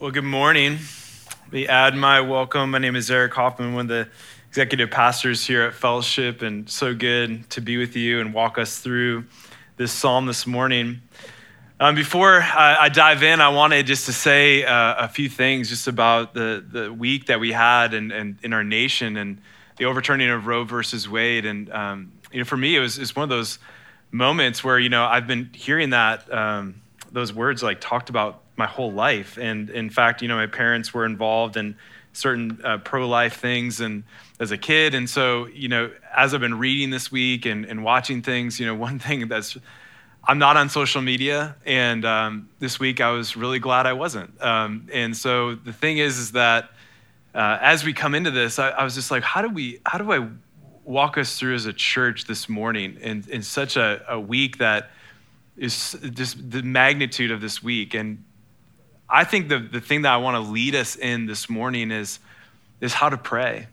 Well, good morning. We add my welcome. My name is Eric Hoffman, one of the executive pastors here at Fellowship, and so good to be with you and walk us through this psalm this morning. Um, before I, dive in, I wanted just to say uh, a few things just about the, the week that we had and, and in our nation and the overturning of Roe versus Wade. And um, you know, for me, it was, it was one of those moments where you know I've been hearing that um, those words like talked about my whole life. And in fact, you know, my parents were involved in certain uh, pro-life things and as a kid. And so, you know, as I've been reading this week and, and watching things, you know, one thing that's I'm not on social media, and um, this week I was really glad I wasn't. Um, and so the thing is, is that uh, as we come into this, I, I, was just like, how do we, how do I walk us through as a church this morning in, in such a, a week that is just the magnitude of this week and I think the, the thing that I want to lead us in this morning is, is how to pray,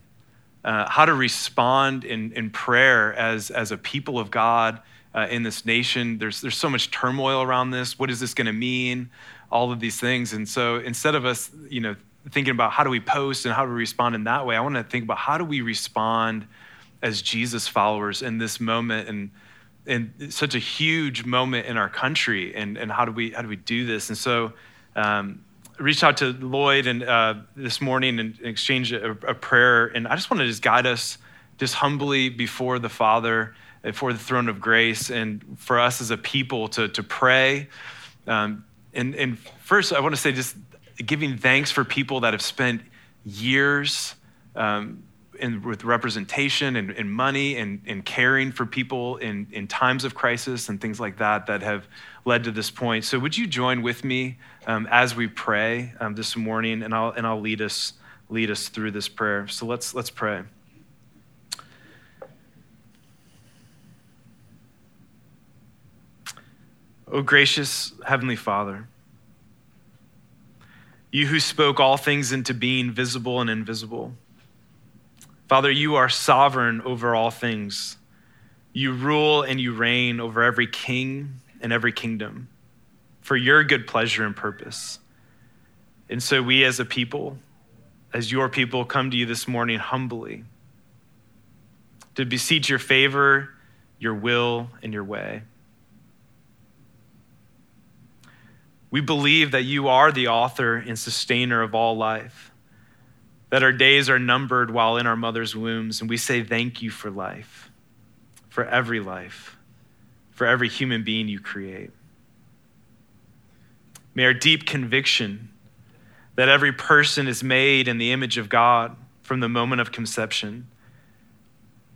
uh, how to respond in, in prayer as, as a people of God uh, in this nation. There's, there's so much turmoil around this. What is this going to mean? All of these things. And so instead of us, you know, thinking about how do we post and how do we respond in that way, I want to think about how do we respond as Jesus followers in this moment and in such a huge moment in our country and, and how do we how do we do this? And so um, reached out to Lloyd and uh, this morning and exchanged a, a, prayer. And I just want to just guide us just humbly before the Father, before the throne of grace, and for us as a people to, to pray. Um, and, and first, I want to say just giving thanks for people that have spent years um, in, with representation and, and money and, and, caring for people in, in times of crisis and things like that that have led to this point. So, would you join with me um, as we pray um, this morning, and I'll and I'll lead us lead us through this prayer. So let's let's pray. Oh, gracious Heavenly Father, you who spoke all things into being, visible and invisible. Father, you are sovereign over all things. You rule and you reign over every king and every kingdom for your good pleasure and purpose. And so we as a people, as your people, come to you this morning humbly to beseech your favor, your will, and your way. We believe that you are the author and sustainer of all life that our days are numbered while in our mother's wombs, and we say thank you for life, for every life, for every human being you create. May our deep conviction that every person is made in the image of God from the moment of conception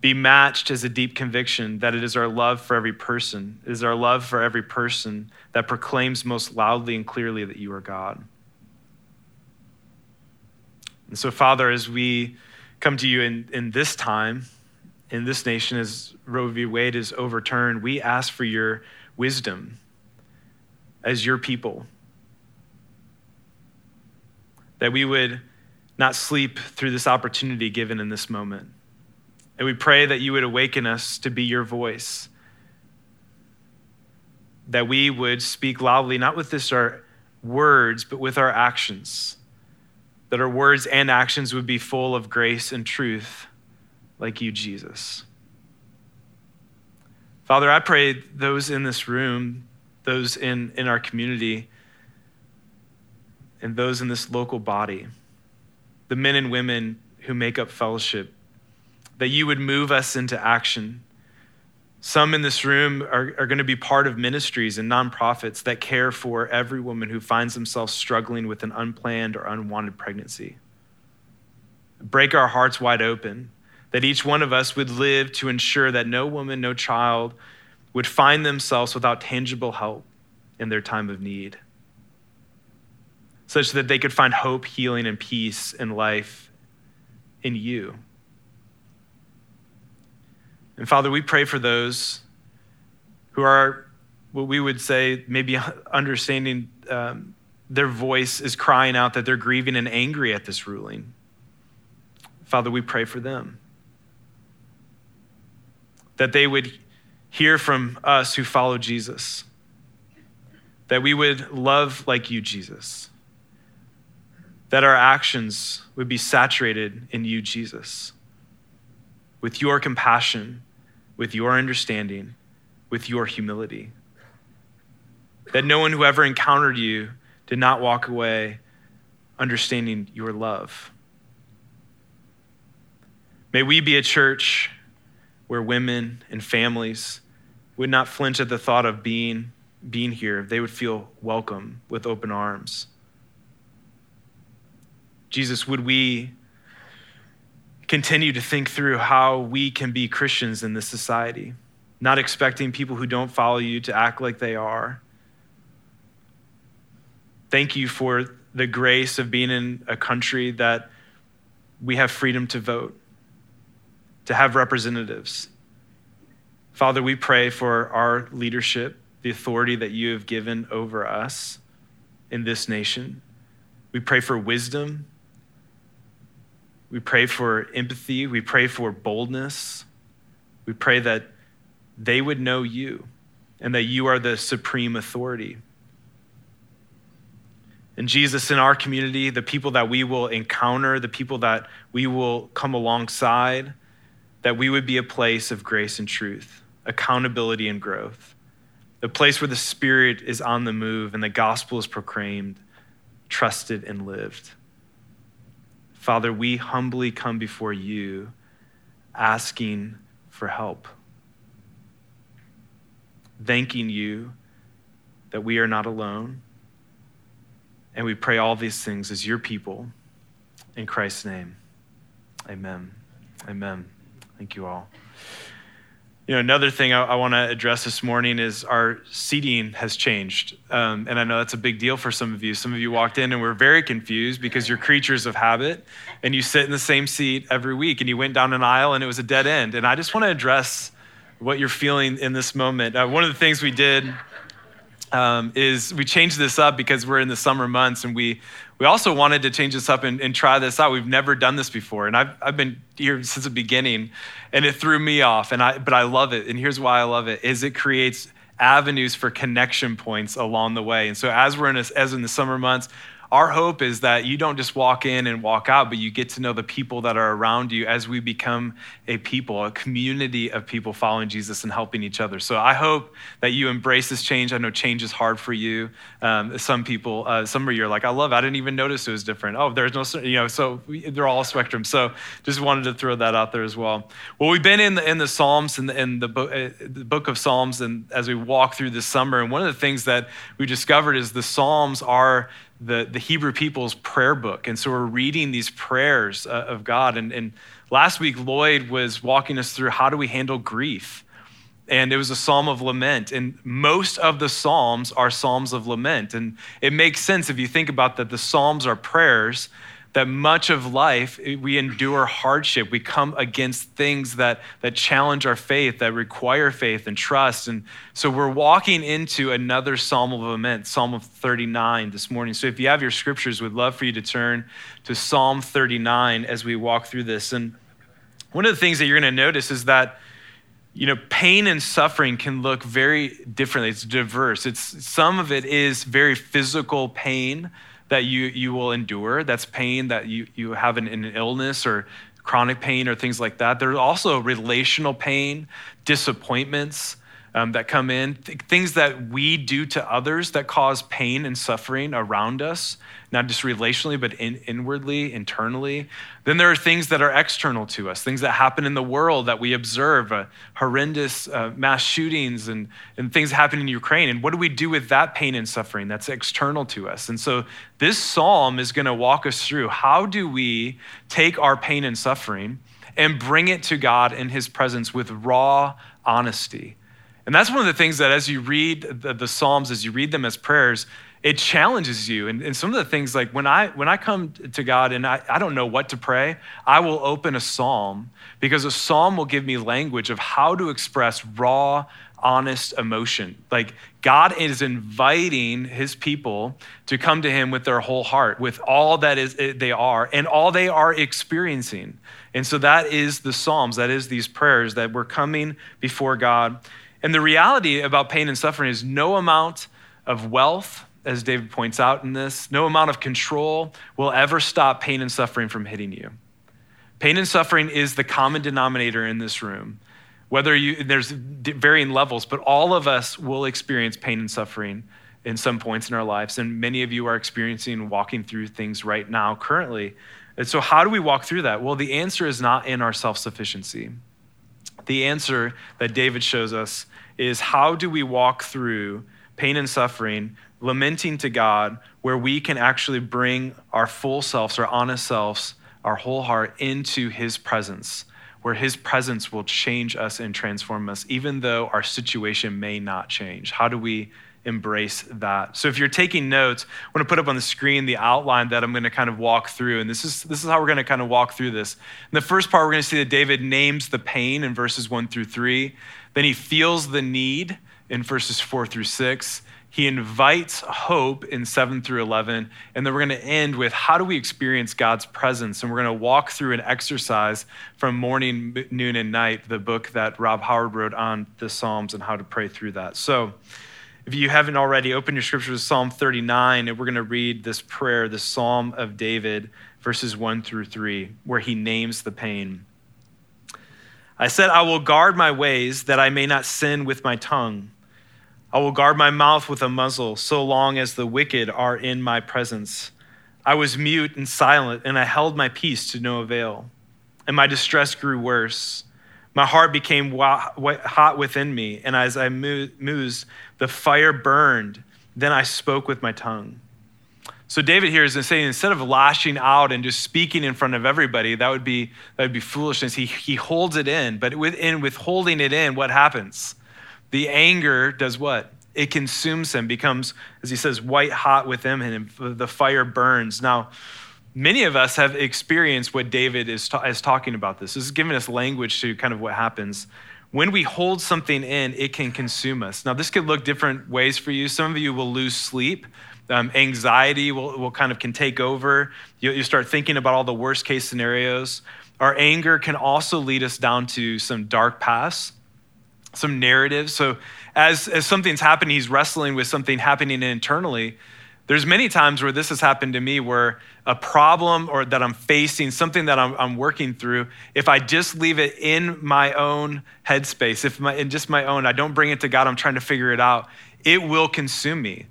be matched as a deep conviction that it is our love for every person, it is our love for every person that proclaims most loudly and clearly that you are God. And so, Father, as we come to you in, in this time, in this nation, as Roe v. Wade is overturned, we ask for your wisdom as your people. That we would not sleep through this opportunity given in this moment. And we pray that you would awaken us to be your voice. That we would speak loudly, not with this our words, but with our actions that our words and actions would be full of grace and truth like you, Jesus. Father, I pray those in this room, those in, in our community, and those in this local body, the men and women who make up fellowship, that you would move us into action some in this room are, are going to be part of ministries and nonprofits that care for every woman who finds themselves struggling with an unplanned or unwanted pregnancy. Break our hearts wide open, that each one of us would live to ensure that no woman, no child would find themselves without tangible help in their time of need, such that they could find hope, healing, and peace in life in you. And Father, we pray for those who are what we would say maybe understanding um, their voice is crying out that they're grieving and angry at this ruling. Father, we pray for them. That they would hear from us who follow Jesus. That we would love like you, Jesus. that our actions would be saturated in you, Jesus, with your compassion, with your understanding, with your humility. That no one who ever encountered you did not walk away understanding your love. May we be a church where women and families would not flinch at the thought of being, being here. They would feel welcome with open arms. Jesus, would we continue to think through how we can be Christians in this society, not expecting people who don't follow you to act like they are? Thank you for the grace of being in a country that we have freedom to vote, to have representatives. Father, we pray for our leadership, the authority that you have given over us in this nation. We pray for wisdom we pray for empathy. We pray for boldness. We pray that they would know you and that you are the supreme authority. And Jesus, in our community, the people that we will encounter, the people that we will come alongside, that we would be a place of grace and truth, accountability and growth, a place where the Spirit is on the move and the gospel is proclaimed, trusted, and lived. Father, we humbly come before you asking for help, thanking you that we are not alone. And we pray all these things as your people. In Christ's name, amen. Amen. Thank you all. You know, another thing I, I want to address this morning is our seating has changed. Um, and I know that's a big deal for some of you. Some of you walked in and were very confused because you're creatures of habit and you sit in the same seat every week and you went down an aisle and it was a dead end. And I just want to address what you're feeling in this moment. Uh, one of the things we did um, is we changed this up because we're in the summer months and we we also wanted to change this up and, and, try this out. We've never done this before, and I've, I've been here since the beginning, and it threw me off. And I, but I love it, and here's why I love it: is it creates avenues for connection points along the way. And so as we're in a, as in the summer months, our hope is that you don't just walk in and walk out, but you get to know the people that are around you as we become a people, a community of people following Jesus and helping each other. So I hope that you embrace this change. I know change is hard for you. Um, some people, uh, some of you are like, I love it. I didn't even notice it was different. Oh, there's no, you know, so we, they're all spectrum. So just wanted to throw that out there as well. Well, we've been in the, in the Psalms and in, in the, book, uh, the book of Psalms, and as we walk through this summer, and one of the things that we discovered is the Psalms are the, the Hebrew people's prayer book. And so we're reading these prayers uh, of God. And, and last week, Lloyd was walking us through how do we handle grief. And it was a psalm of lament. And most of the psalms are psalms of lament. And it makes sense if you think about that the psalms are prayers that much of life eh, we endure hardship. We come against things that that challenge our faith that require faith and trust. And so we're walking into another psalm of lament psalm of 39 this morning. So if you have your scriptures we'd love for you to turn to psalm 39 as we walk through this. And one of the things that you're going to notice is that you know pain and suffering can look very differently. It's diverse. It's some of it is very physical pain that you, you will endure. That's pain that you, you have an, an illness or chronic pain or things like that. There's also relational pain, disappointments um, that come in, th- things that we do to others that cause pain and suffering around us not just relationally, but in, inwardly, internally. Then there are things that are external to us, things that happen in the world that we observe, uh, horrendous uh, mass shootings and, and things happen in Ukraine. And what do we do with that pain and suffering that's external to us? And so this psalm is going to walk us through how do we take our pain and suffering and bring it to God in his presence with raw honesty. And that's one of the things that as you read the, the Psalms, as you read them as prayers, it challenges you. And, and, some of the things like when I when I come to God and I, I don't know what to pray, I will open a psalm because a psalm will give me language of how to express raw, honest emotion. Like God is inviting his people to come to him with their whole heart, with all that is they are and all they are experiencing. And so that is the Psalms, that is these prayers that we're coming before God. And the reality about pain and suffering is no amount of wealth, as David points out in this, no amount of control will ever stop pain and suffering from hitting you. Pain and suffering is the common denominator in this room. Whether you, there's varying levels, but all of us will experience pain and suffering in some points in our lives. And many of you are experiencing walking through things right now, currently. And so, how do we walk through that? Well, the answer is not in our self sufficiency. The answer that David shows us is how do we walk through pain and suffering, lamenting to God, where we can actually bring our full selves, our honest selves, our whole heart into His presence, where His presence will change us and transform us, even though our situation may not change? How do we embrace that. So if you're taking notes, I want to put up on the screen the outline that I'm going to kind of walk through. And this is this is how we're going to kind of walk through this. In the first part, we're going to see that David names the pain in verses one through three. Then he feels the need in verses four through six. He invites hope in 7 through 11. And then we're going to end with how do we experience God's presence? And we're going to walk through an exercise from morning, noon, and night, the book that Rob Howard wrote on the Psalms and how to pray through that. So, if you haven't already, open your scriptures to Psalm 39, and we're going to read this prayer, the Psalm of David, verses 1 through 3, where he names the pain. I said, I will guard my ways that I may not sin with my tongue. I will guard my mouth with a muzzle so long as the wicked are in my presence. I was mute and silent, and I held my peace to no avail. And my distress grew worse. My heart became hot within me, and as I mused, the fire burned. Then I spoke with my tongue. So David here is saying instead of lashing out and just speaking in front of everybody, that would be that would be foolishness. He he holds it in, but within withholding it in, what happens? The anger does what? It consumes him, becomes, as he says, white hot within him, and the fire burns. Now, many of us have experienced what David is, ta- is talking about this. This is giving us language to kind of what happens when we hold something in, it can consume us. Now, this could look different ways for you. Some of you will lose sleep. Um, anxiety will, will kind of can take over. You, you start thinking about all the worst case scenarios. Our anger can also lead us down to some dark paths, some narratives. So, as, as something's happening, he's wrestling with something happening internally. There's many times where this has happened to me where a problem or that I'm facing, something that I'm, I'm, working through, if I just leave it in my own headspace, if my, in just my own, I don't bring it to God, I'm trying to figure it out, it will consume me.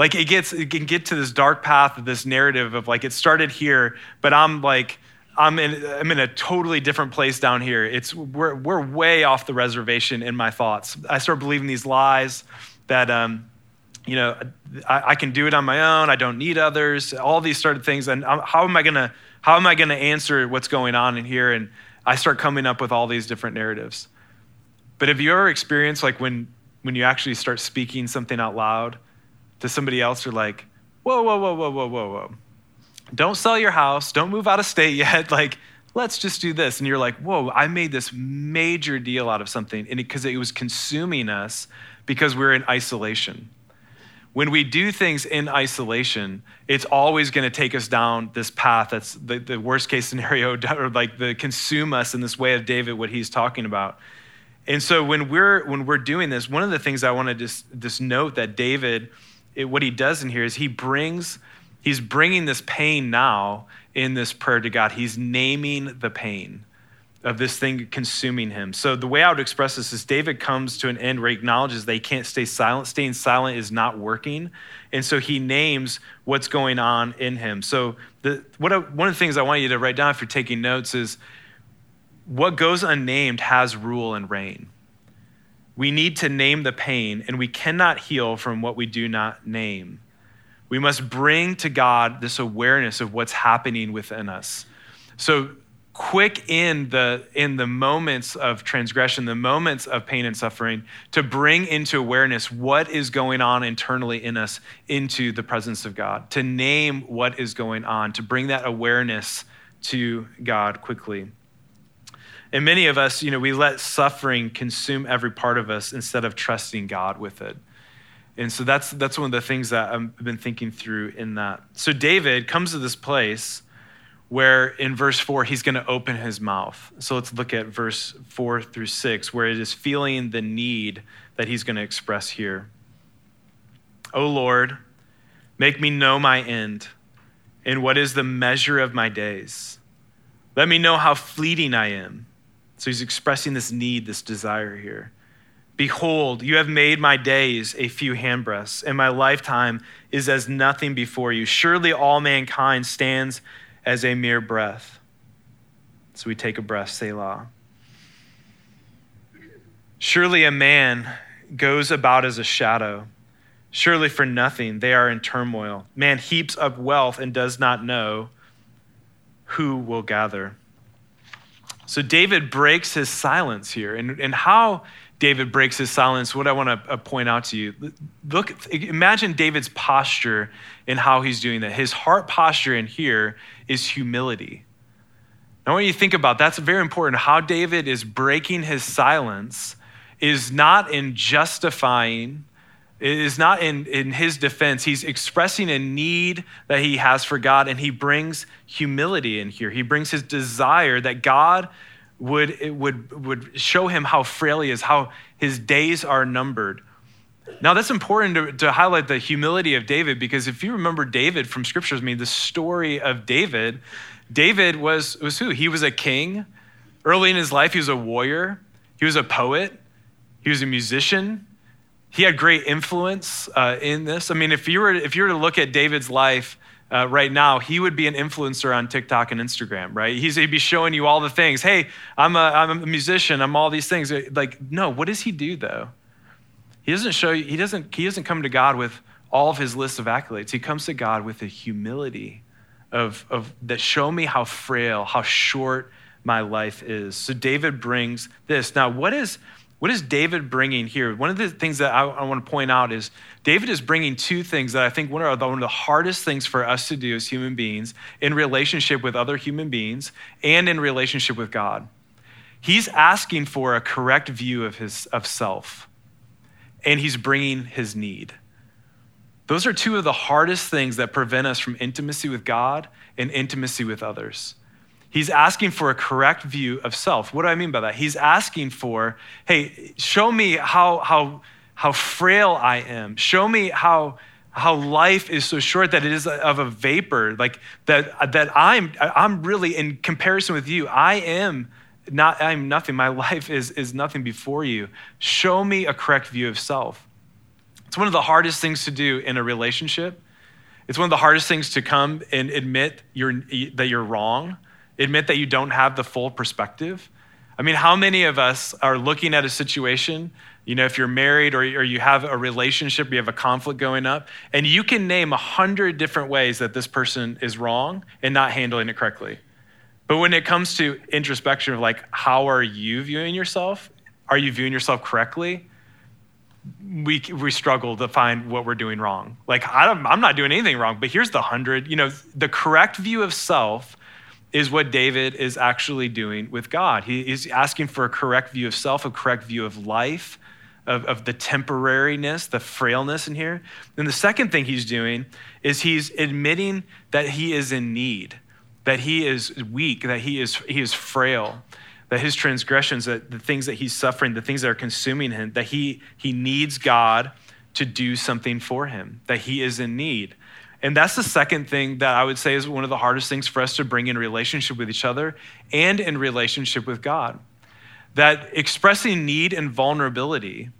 Like it gets, it can get to this dark path of this narrative of like, it started here, but I'm like, I'm in, I'm in a totally different place down here. It's, we're, we're way off the reservation in my thoughts. I start believing these lies that, um, you know, I, I, can do it on my own. I don't need others. All these sort of things. And how am I gonna how am I gonna answer what's going on in here? And I start coming up with all these different narratives. But have you ever experienced like when when you actually start speaking something out loud to somebody else? You're like, whoa, whoa, whoa, whoa, whoa, whoa, whoa. Don't sell your house. Don't move out of state yet. Like, let's just do this. And you're like, whoa, I made this major deal out of something, and because it, it was consuming us because we're in isolation when we do things in isolation, it's always going to take us down this path that's the, the, worst case scenario, or like the consume us in this way of David, what he's talking about. And so when we're when we're doing this, one of the things I want to just just note that David, it, what he does in here is he brings he's bringing this pain now in this prayer to God. He's naming the pain of this thing consuming him. So the way I would express this is David comes to an end where he acknowledges they can't stay silent. Staying silent is not working. And so he names what's going on in him. So the, what I, one of the things I want you to write down if you're taking notes is what goes unnamed has rule and reign. We need to name the pain, and we cannot heal from what we do not name. We must bring to God this awareness of what's happening within us. So quick in the in the moments of transgression the moments of pain and suffering to bring into awareness what is going on internally in us into the presence of god to name what is going on to bring that awareness to god quickly and many of us you know we let suffering consume every part of us instead of trusting god with it and so that's that's one of the things that i've been thinking through in that so david comes to this place where in verse 4 he's going to open his mouth. So let's look at verse 4 through 6, where it is feeling the need that he's going to express here. O Lord, Make me know my end and what is the measure of my days. Let me know how fleeting I am. So he's expressing this need, this desire here. Behold, you have made my days a few handbreadths, and my lifetime is as nothing before you. Surely all mankind stands as a mere breath. So we take a breath, Selah. Surely a man goes about as a shadow. Surely for nothing they are in turmoil. Man heaps up wealth and does not know who will gather. So David breaks his silence here. And, and how David breaks his silence, what I want to uh, point out to you. Look, imagine David's posture and how he's doing that. His heart posture in here is humility. Now, when you think about that's very important. How David is breaking his silence is not in justifying, it is not in, in his defense. He's expressing a need that he has for God, and he brings humility in here. He brings his desire that God would, would, would show him how frail he is, how his days are numbered. Now, that's important to, to highlight the humility of David because if you remember David from scriptures, I mean, the story of David, David was, was who? He was a king. Early in his life, he was a warrior, he was a poet, he was a musician. He had great influence uh, in this. I mean, if you were if you were to look at David's life uh, right now, he would be an influencer on TikTok and Instagram, right? He's, he'd be showing you all the things. Hey, I'm a, I'm a musician. I'm all these things. Like, no, what does he do though? He doesn't show you, he doesn't, he doesn't come to God with all of his list of accolades. He comes to God with a humility of, of that show me how frail, how short my life is. So David brings this. Now, what is, what is David bringing here? One of the things that I, I, want to point out is David is bringing two things that I think one of, the, one of the hardest things for us to do as human beings in relationship with other human beings and in relationship with God. He's asking for a correct view of, his, of self, and he's bringing his need. Those are two of the hardest things that prevent us from intimacy with God and intimacy with others. He's asking for a correct view of self. What do I mean by that? He's asking for, hey, show me how, how, how frail I am. Show me how, how life is so short that it is of a vapor, like that, that I'm, I'm really, in comparison with you, I am not, I'm nothing. My life is, is nothing before you. Show me a correct view of self. It's one of the hardest things to do in a relationship. It's one of the hardest things to come and admit you're, that you're wrong admit that you don't have the full perspective. I mean, how many of us are looking at a situation, you know, if you're married or, or you have a relationship, you have a conflict going up, and you can name a hundred different ways that this person is wrong and not handling it correctly. But when it comes to introspection of like, how are you viewing yourself? Are you viewing yourself correctly? We, we struggle to find what we're doing wrong. Like, I I'm not doing anything wrong, but here's the hundred. You know, the correct view of self is what David is actually doing with God. He is asking for a correct view of self, a correct view of life, of, of the temporariness, the frailness in here. Then the second thing he's doing is he's admitting that he is in need, that he is weak, that he is, he is frail, that his transgressions, that the things that he's suffering, the things that are consuming him, that he, he needs God to do something for him, that he is in need. And that's the second thing that I would say is one of the hardest things for us to bring in relationship with each other and in relationship with God. That expressing need and vulnerability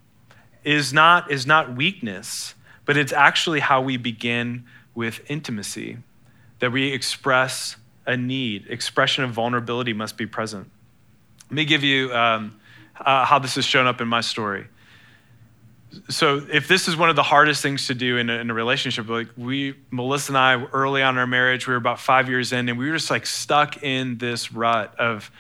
is not, is not weakness, but it's actually how we begin with intimacy. That we express a need, expression of vulnerability must be present. Let me give you um, uh, how this has shown up in my story so if this is one of the hardest things to do in a, in a, relationship like we melissa and i early on in our marriage we were about five years in and we were just like stuck in this rut of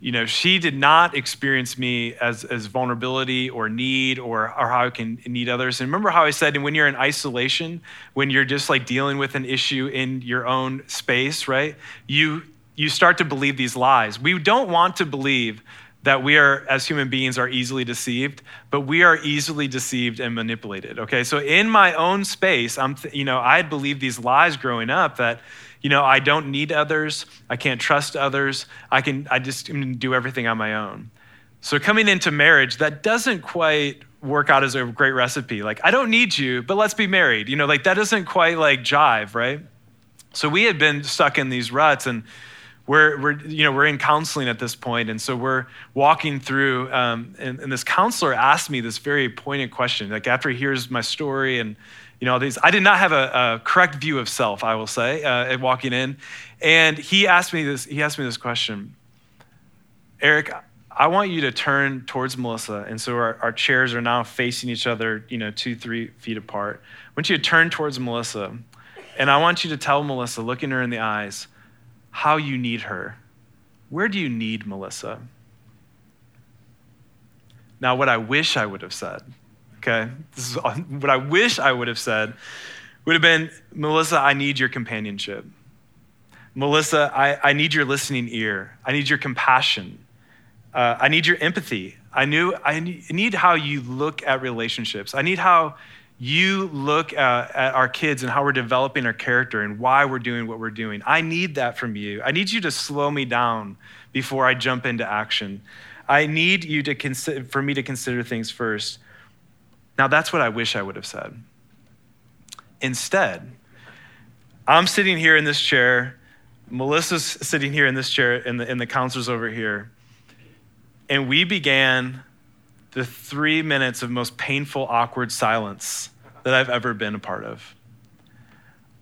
you know she did not experience me as, as vulnerability or need or, or how i can need others. And remember how i said and when you're in isolation when you're just like dealing with an issue in your own space right? You you start to believe these lies. We don't want to believe that we are, as human beings, are easily deceived, but we are easily deceived and manipulated. Okay, so in my own space, I'm, th- you know, I had believed these lies growing up that, you know, I don't need others, I can't trust others, I can, I just do everything on my own. So coming into marriage, that doesn't quite work out as a great recipe. Like, I don't need you, but let's be married. You know, like that doesn't quite like jive, right? So we had been stuck in these ruts and we're, we're, you know, we're in counseling at this point, and so we're walking through, um, and, and, this counselor asked me this very poignant question. Like after he hears my story and, you know, all these, I did not have a, a correct view of self, I will say, uh, walking in, and he asked me this. He asked me this question, Eric. I want you to turn towards Melissa, and so our, our chairs are now facing each other, you know, two, three feet apart. I want you to turn towards Melissa, and I want you to tell Melissa, looking her in the eyes how you need her. Where do you need Melissa? Now, what I wish I would have said, okay, this is what I wish I would have said would have been Melissa, I need your companionship. Melissa, I, I need your listening ear. I need your compassion. Uh, I need your empathy. I knew I need how you look at relationships. I need how you look at, at, our kids and how we're developing our character and why we're doing what we're doing. I need that from you. I need you to slow me down before I jump into action. I need you to consider, for me to consider things first. Now, that's what I wish I would have said. Instead, I'm sitting here in this chair. Melissa's sitting here in this chair, and the, and the counselor's over here. And we began the three minutes of most painful, awkward silence that I've ever been a part of.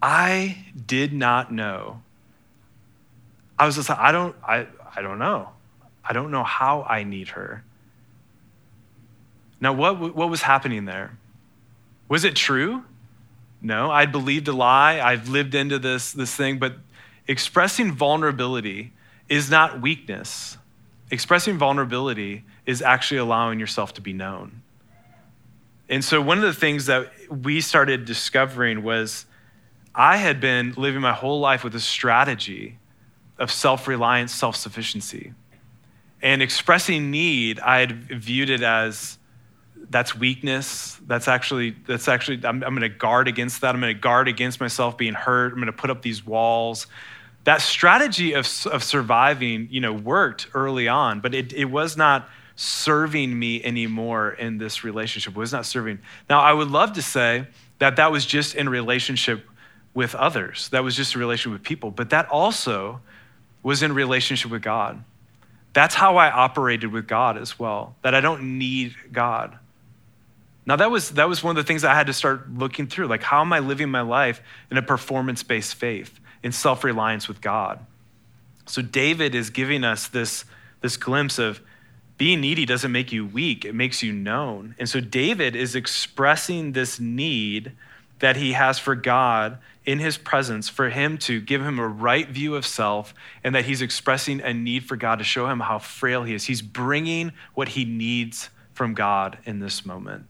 I did not know. I was just like, I don't, I, I don't know. I don't know how I need her. Now, what, what was happening there? Was it true? No, I'd believed a lie. I've lived into this, this thing, but expressing vulnerability is not weakness. Expressing vulnerability is actually allowing yourself to be known. And so, one of the things that we started discovering was I had been living my whole life with a strategy of self reliance, self sufficiency. And expressing need, I had viewed it as that's weakness. That's actually, that's actually, I'm, I'm going to guard against that. I'm going to guard against myself being hurt. I'm going to put up these walls that strategy of, of surviving, you know, worked early on, but it, it was not serving me anymore in this relationship. Was not serving. Now, I would love to say that that was just in relationship with others. That was just a relationship with people, but that also was in relationship with God. That's how I operated with God as well, that I don't need God. Now that was that was one of the things I had to start looking through. Like, how am I living my life in a performance-based faith? in self reliance with God. So David is giving us this, this glimpse of being needy doesn't make you weak, it makes you known. And so David is expressing this need that he has for God in his presence, for him to give him a right view of self, and that he's expressing a need for God to show him how frail he is. He's bringing what he needs from God in this moment.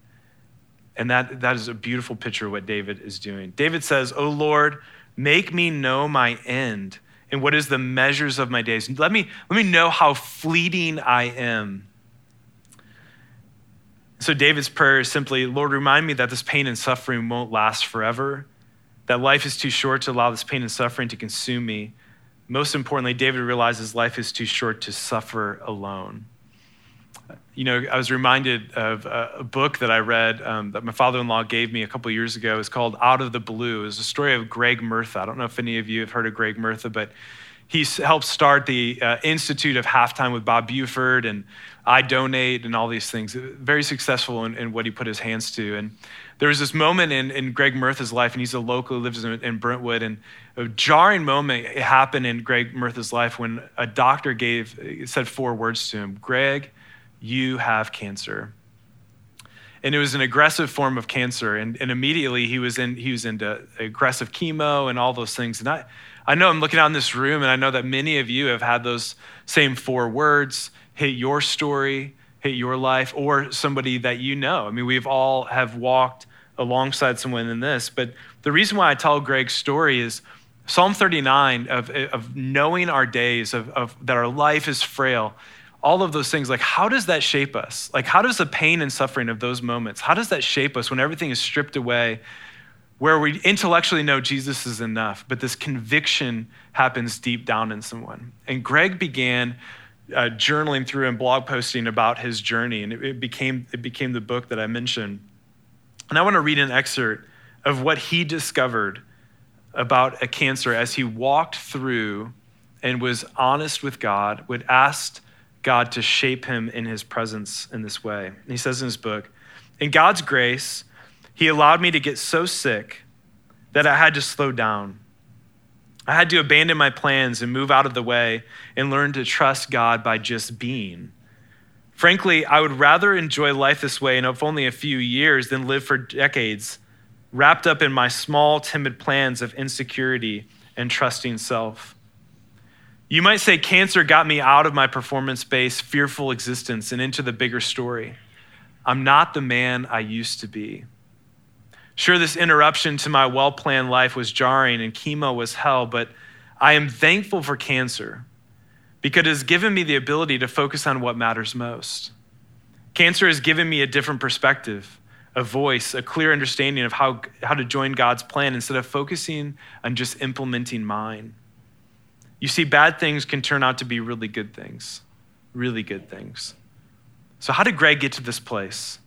And that, that is a beautiful picture of what David is doing. David says, Oh Lord, Make me know my end and what is the measures of my days. Let me, let me know how fleeting I am. So David's prayer is simply, Lord, remind me that this pain and suffering won't last forever, that life is too short to allow this pain and suffering to consume me. Most importantly, David realizes life is too short to suffer alone you know, I was reminded of a, book that I read um, that my father-in-law gave me a couple years ago. It's called Out of the Blue. It's a story of Greg Murtha. I don't know if any of you have heard of Greg Murtha, but he helped start the uh, Institute of Halftime with Bob Buford and iDonate and all these things. Very successful in, in what he put his hands to. And there was this moment in, in Greg Murtha's life, and he's a local, who lives in, in Brentwood, and a jarring moment happened in Greg Murtha's life when a doctor gave said four words to him, Greg, you have cancer. And it was an aggressive form of cancer. And, and immediately he was, in, he was into aggressive chemo and all those things. And I, I know I'm looking out in this room, and I know that many of you have had those same four words hit your story, hit your life, or somebody that you know. I mean, we've all have walked alongside someone in this. But the reason why I tell Greg's story is Psalm 39 of, of knowing our days, of, of that our life is frail all of those things like how does that shape us like how does the pain and suffering of those moments how does that shape us when everything is stripped away where we intellectually know jesus is enough but this conviction happens deep down in someone and greg began uh, journaling through and blog posting about his journey, and it, it, became, it became the book that I mentioned. And I want to read an excerpt of what he discovered about a cancer as he walked through and was honest with God, would ask God to shape him in his presence in this way. And he says in his book, In God's grace, he allowed me to get so sick that I had to slow down. I had to abandon my plans and move out of the way and learn to trust God by just being. Frankly, I would rather enjoy life this way and of only a few years than live for decades wrapped up in my small, timid plans of insecurity and trusting self. You might say cancer got me out of my performance based, fearful existence and into the bigger story. I'm not the man I used to be. Sure, this interruption to my well planned life was jarring and chemo was hell, but I am thankful for cancer because it has given me the ability to focus on what matters most. Cancer has given me a different perspective a voice, a clear understanding of how, how to join God's plan instead of focusing on just implementing mine. You see, bad things can turn out to be really good things, really good things. So, how did Greg get to this place?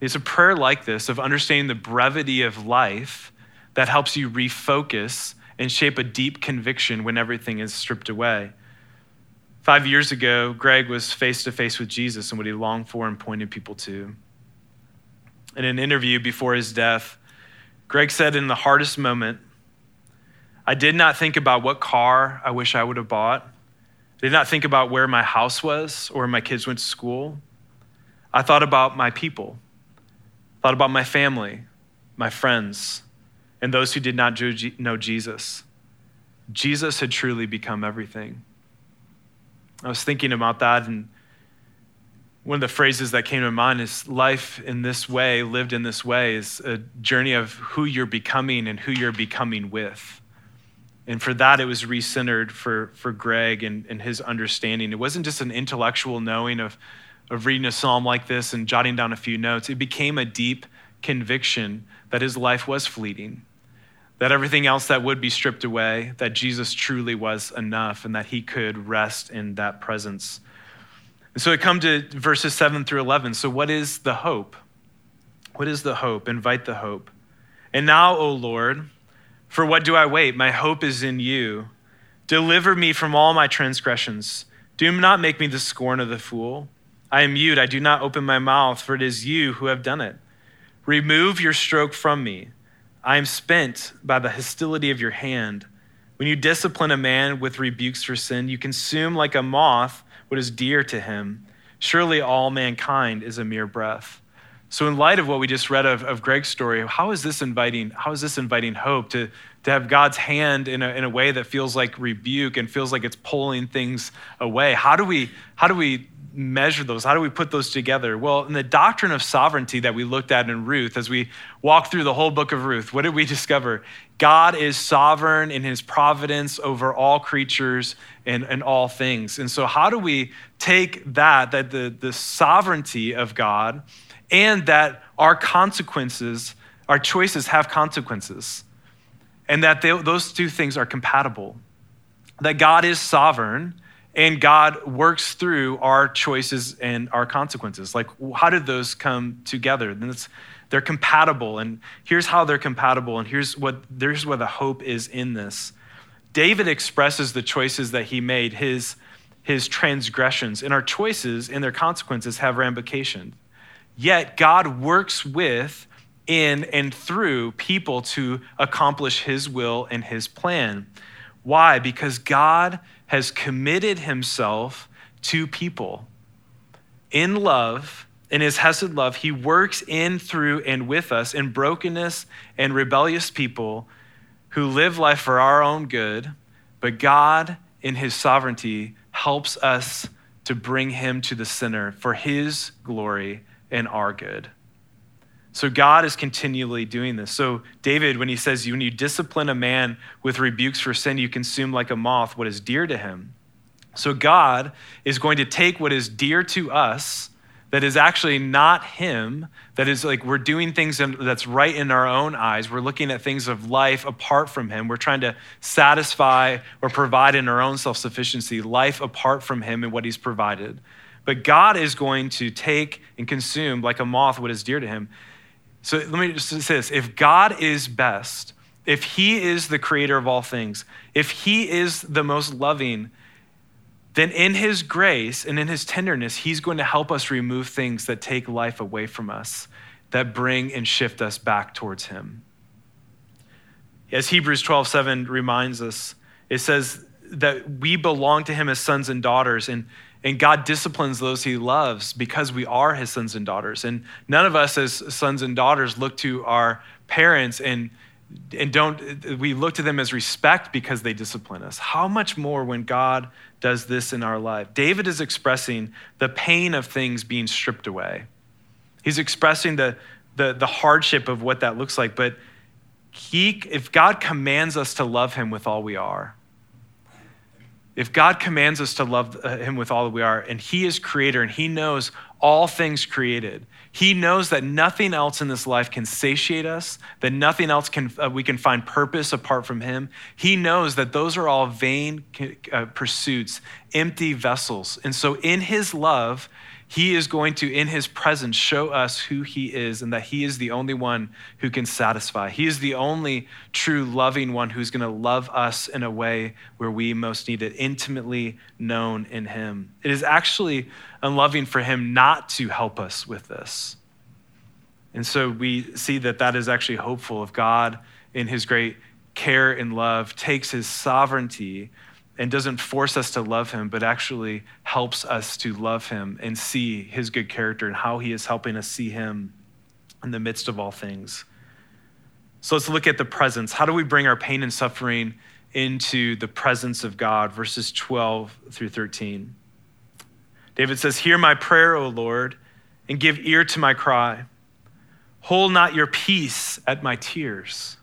It's a prayer like this of understanding the brevity of life that helps you refocus and shape a deep conviction when everything is stripped away. Five years ago, Greg was face to face with Jesus and what he longed for and pointed people to in an interview before his death, Greg said, in the hardest moment, I did not think about what car I wish I would have bought. I did not think about where my house was or where my kids went to school. I thought about my people, thought about my family, my friends, and those who did not know Jesus. Jesus had truly become everything. I was thinking about that and one of the phrases that came to mind is life in this way, lived in this way, is a journey of who you're becoming and who you're becoming with. And for that, it was recentered for, for Greg and, and his understanding. It wasn't just an intellectual knowing of, of reading a psalm like this and jotting down a few notes, it became a deep conviction that his life was fleeting, that everything else that would be stripped away, that Jesus truly was enough, and that he could rest in that presence. And so we come to verses 7 through 11. So, what is the hope? What is the hope? Invite the hope. And now, O Lord, for what do I wait? My hope is in you. Deliver me from all my transgressions. Do not make me the scorn of the fool. I am mute, I do not open my mouth, for it is you who have done it. Remove your stroke from me. I am spent by the hostility of your hand. When you discipline a man with rebukes for sin, you consume like a moth what is dear to him. Surely all mankind is a mere breath. So, in light of what we just read of, of Greg's story, how is this inviting? How is this inviting hope to, to have God's hand in a, in a way that feels like rebuke and feels like it's pulling things away? How do we how do we measure those? How do we put those together? Well, in the doctrine of sovereignty that we looked at in Ruth, as we walked through the whole book of Ruth, what did we discover? God is sovereign in his providence over all creatures and, and all things. And so, how do we take that, that the, the sovereignty of God, and that our consequences, our choices have consequences, and that they, those two things are compatible? That God is sovereign and God works through our choices and our consequences. Like, how did those come together? And they're compatible, and here's how they're compatible, and here's what there's where the hope is in this. David expresses the choices that he made, his, his transgressions, and our choices and their consequences have ramifications. Yet God works with, in, and through people to accomplish his will and his plan. Why? Because God has committed himself to people. In love, in his Hesed love, he works in, through, and with us in brokenness and rebellious people who live life for our own good, but God, in his sovereignty, helps us to bring him to the center for his glory and our good. So God is continually doing this. So David, when he says, when you discipline a man with rebukes for sin, you consume like a moth what is dear to him. So God is going to take what is dear to us that is actually not Him, that is like we're doing things that's right in our own eyes. We're looking at things of life apart from Him. We're trying to satisfy or provide in our own self sufficiency life apart from Him and what He's provided. But God is going to take and consume like a moth what is dear to Him. So let me just say this if God is best, if He is the creator of all things, if He is the most loving, then in his grace and in his tenderness, he's going to help us remove things that take life away from us, that bring and shift us back towards him. As Hebrews 12 7 reminds us, it says that we belong to him as sons and daughters, and, and God disciplines those he loves because we are his sons and daughters. And none of us, as sons and daughters, look to our parents and and don't we look to them as respect because they discipline us. How much more when god does this in our life? David is expressing the pain of things being stripped away. He's expressing the, the, the hardship of what that looks like. But he if god commands us to love him with all we are if god commands us to love uh, him with all that we are and he is creator and he knows all things created he knows that nothing else in this life can satiate us, that nothing else can uh, we can find purpose apart from him. He knows that those are all vain uh, pursuits, empty vessels. And so in his love, he is going to, in his presence, show us who he is and that he is the only one who can satisfy. He is the only true loving one who's going to love us in a way where we most need it, intimately known in him. It is actually unloving for him not to help us with this. And so we see that that is actually hopeful if God, in his great care and love, takes his sovereignty and doesn't force us to love him, but actually helps us to love him and see his good character and how he is helping us see him in the midst of all things. So let's look at the presence. How do we bring our pain and suffering into the presence of God? Verses 12 through 13. David says, Hear my prayer, O Lord, and give ear to my cry. Hold not your peace at my tears.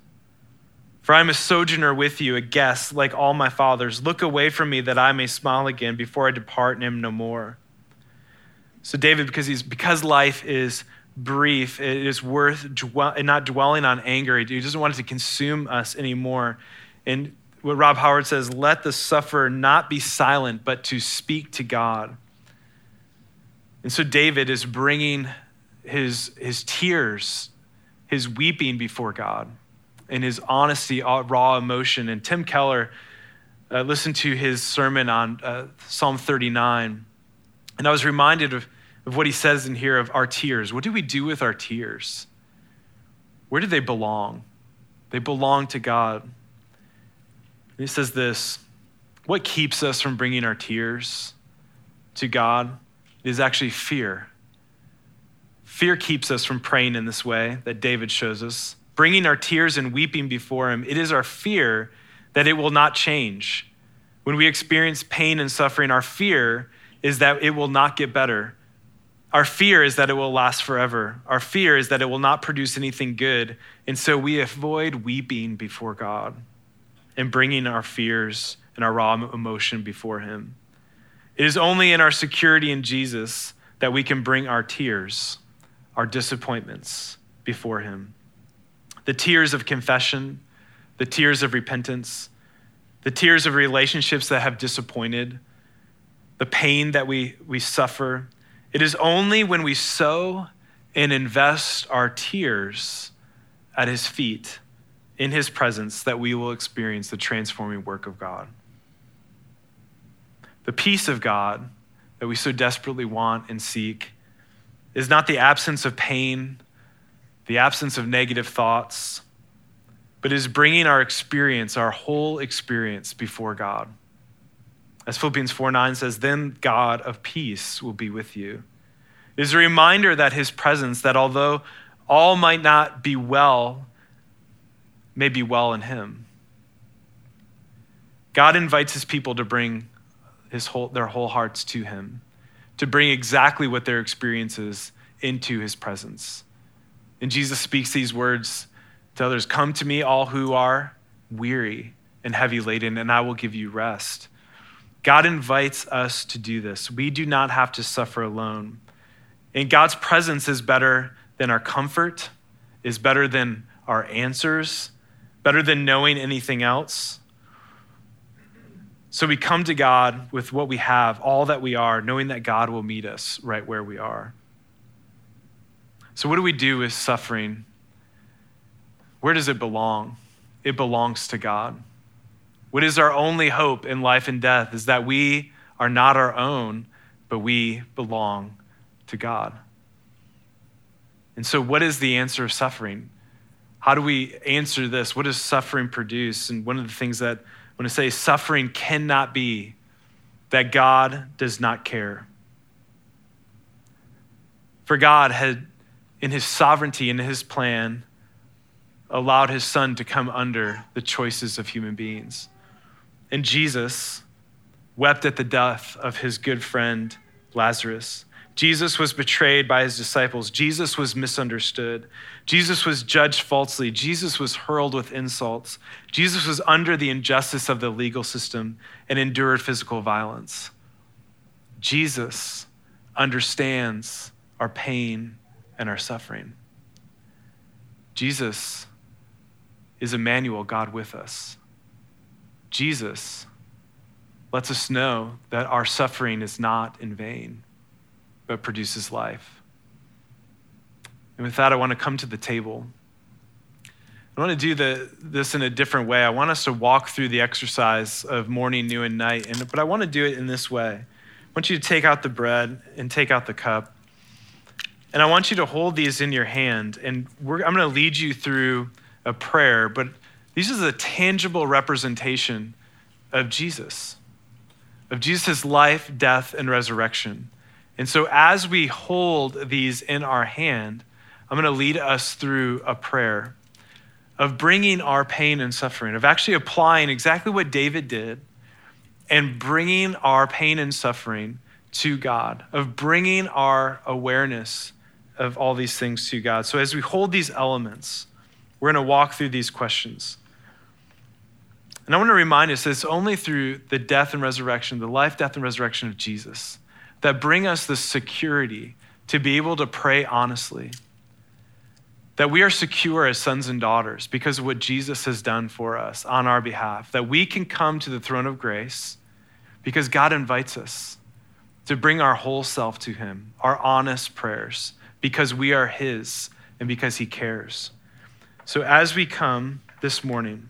For I am a sojourner with you, a guest like all my fathers. Look away from me that I may smile again before I depart and am no more. So David, because he's because life is brief, it is worth dwell, not dwelling on anger. He doesn't want it to consume us anymore. And what Rob Howard says, let the sufferer not be silent, but to speak to God. And so David is bringing his, his tears, his weeping before God in his honesty, uh, raw emotion. And Tim Keller uh, listened to his sermon on uh, Psalm 39, and I was reminded of, of what he says in here of our tears. What do we do with our tears? Where do they belong? They belong to God. And he says this What keeps us from bringing our tears to God is actually fear. Fear keeps us from praying in this way that David shows us bringing our tears and weeping before Him, it is our fear that it will not change. When we experience pain and suffering, our fear is that it will not get better. Our fear is that it will last forever. Our fear is that it will not produce anything good. And so we avoid weeping before God and bringing our fears and our raw emotion before Him. It is only in our security in Jesus that we can bring our tears, our disappointments before Him the tears of confession, the tears of repentance, the tears of relationships that have disappointed, the pain that we, we suffer. It is only when we sow and invest our tears at his feet, in his presence, that we will experience the transforming work of God. The peace of God that we so desperately want and seek is not the absence of pain the absence of negative thoughts, but is bringing our experience, our whole experience, before God. As Philippians 4 9 says, then God of peace will be with you. It is a reminder that his presence, that although all might not be well, may be well in him. God invites his people to bring his whole, their whole hearts to him, to bring exactly what their experience is into his presence. And Jesus speaks these words to others Come to me, all who are weary and heavy laden, and I will give you rest. God invites us to do this. We do not have to suffer alone. And God's presence is better than our comfort, is better than our answers, better than knowing anything else. So we come to God with what we have, all that we are, knowing that God will meet us right where we are. So, what do we do with suffering? Where does it belong? It belongs to God. What is our only hope in life and death is that we are not our own, but we belong to God. And so, what is the answer of suffering? How do we answer this? What does suffering produce? And one of the things that I want to say suffering cannot be that God does not care. For God had, in his sovereignty and his plan, allowed his son to come under the choices of human beings. And Jesus wept at the death of his good friend Lazarus. Jesus was betrayed by his disciples. Jesus was misunderstood. Jesus was judged falsely. Jesus was hurled with insults. Jesus was under the injustice of the legal system and endured physical violence. Jesus understands our pain and our suffering. Jesus is Emmanuel, God with us. Jesus lets us know that our suffering is not in vain but produces life. And with that, I want to come to the table. I want to do the, this in a different way. I want us to walk through the exercise of morning, noon, and night, and, but I want to do it in this way. I want you to take out the bread and take out the cup. And I want you to hold these in your hand. And I'm going to lead you through a prayer, but this is a tangible representation of Jesus, of Jesus' life, death, and resurrection. And so, as we hold these in our hand, I'm going to lead us through a prayer of bringing our pain and suffering, of actually applying exactly what David did and bringing our pain and suffering to God, of bringing our awareness of all these things to God. So, as we hold these elements, we're going to walk through these questions. And I want to remind us that it's only through the death and resurrection, the life, death, and resurrection of Jesus, that bring us the security to be able to pray honestly. That we are secure as sons and daughters because of what Jesus has done for us on our behalf. That we can come to the throne of grace because God invites us to bring our whole self to Him, our honest prayers, because we are His and because He cares. So as we come this morning,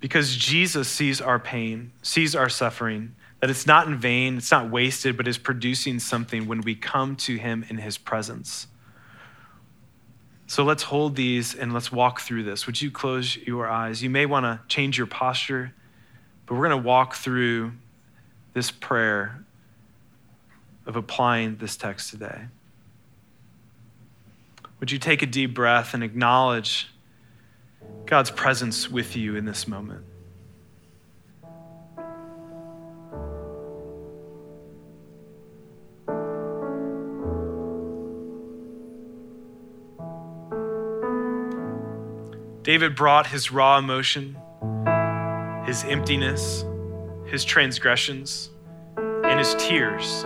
because Jesus sees our pain, sees our suffering, that it's not in vain, it's not wasted, but is producing something when we come to Him in His presence. So let's hold these and let's walk through this. Would you close your eyes? You may want to change your posture, but we're going to walk through this prayer of applying this text today. Would you take a deep breath and acknowledge God's presence with you in this moment? David brought his raw emotion, his emptiness, his transgressions, and his tears.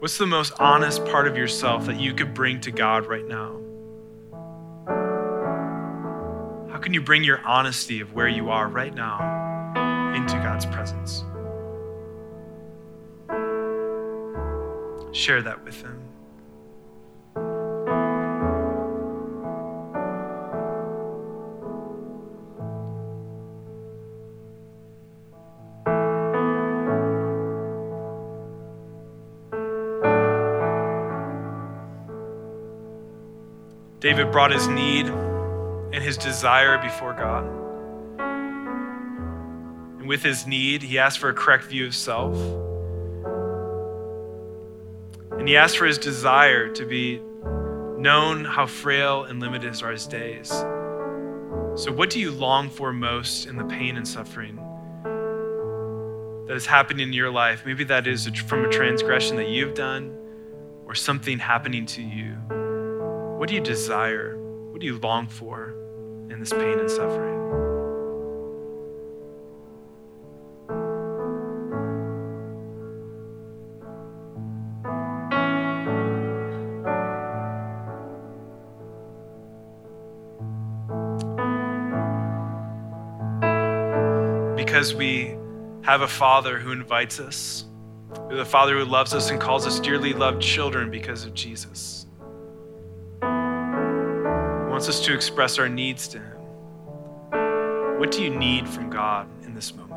What's the most honest part of yourself that you could bring to God right now? How can you bring your honesty of where you are right now into God's presence? Share that with Him. David brought his need and his desire before God. And with his need, he asked for a correct view of self. And he asked for his desire to be known how frail and limited are his days. So, what do you long for most in the pain and suffering that is happening in your life? Maybe that is from a transgression that you've done or something happening to you. What do you desire? What do you long for in this pain and suffering? because we have a father who invites us, the father who loves us and calls us dearly loved children because of Jesus. Us to express our needs to Him. What do you need from God in this moment?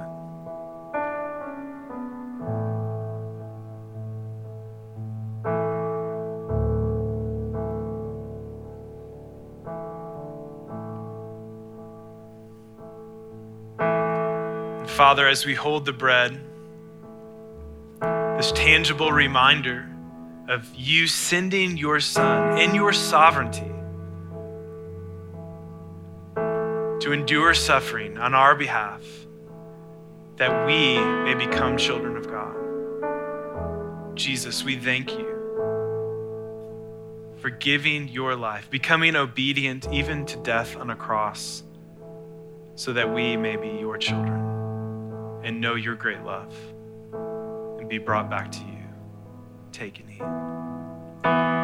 Father, as we hold the bread, this tangible reminder of you sending your Son in your sovereignty to endure suffering on our behalf, that we may become children of God. Jesus, we thank you for giving your life, becoming obedient even to death on a cross, so that we may be your children and know your great love and be brought back to you. Take and eat.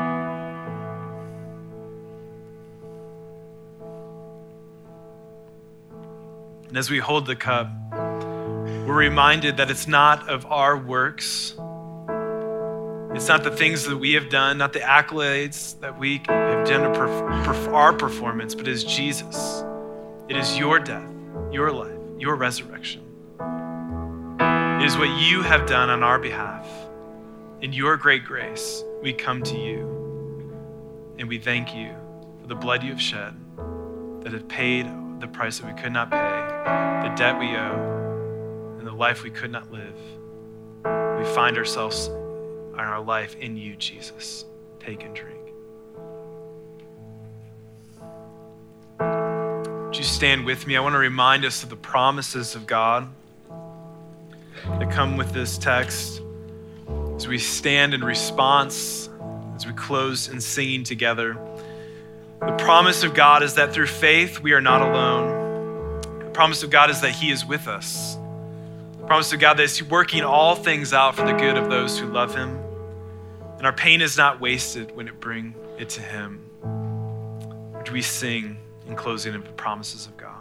And as we hold the cup, we're reminded that it's not of our works. It's not the things that we have done, not the accolades that we have done for our performance, but it is Jesus. It is your death, your life, your resurrection it is what you have done on our behalf. In your great grace, we come to you and we thank you for the blood you have shed that have paid the price that we could not pay, the debt we owe, and the life we could not live. We find ourselves in our life in you, Jesus. Take and drink. Would you stand with me? I want to remind us of the promises of God that come with this text as we stand in response, as we close in singing together. The promise of God is that through faith we are not alone. Promise of God is that He is with us. The promise of God that He's working all things out for the good of those who love Him. And our pain is not wasted when it bring it to Him. Would we sing in closing of the promises of God?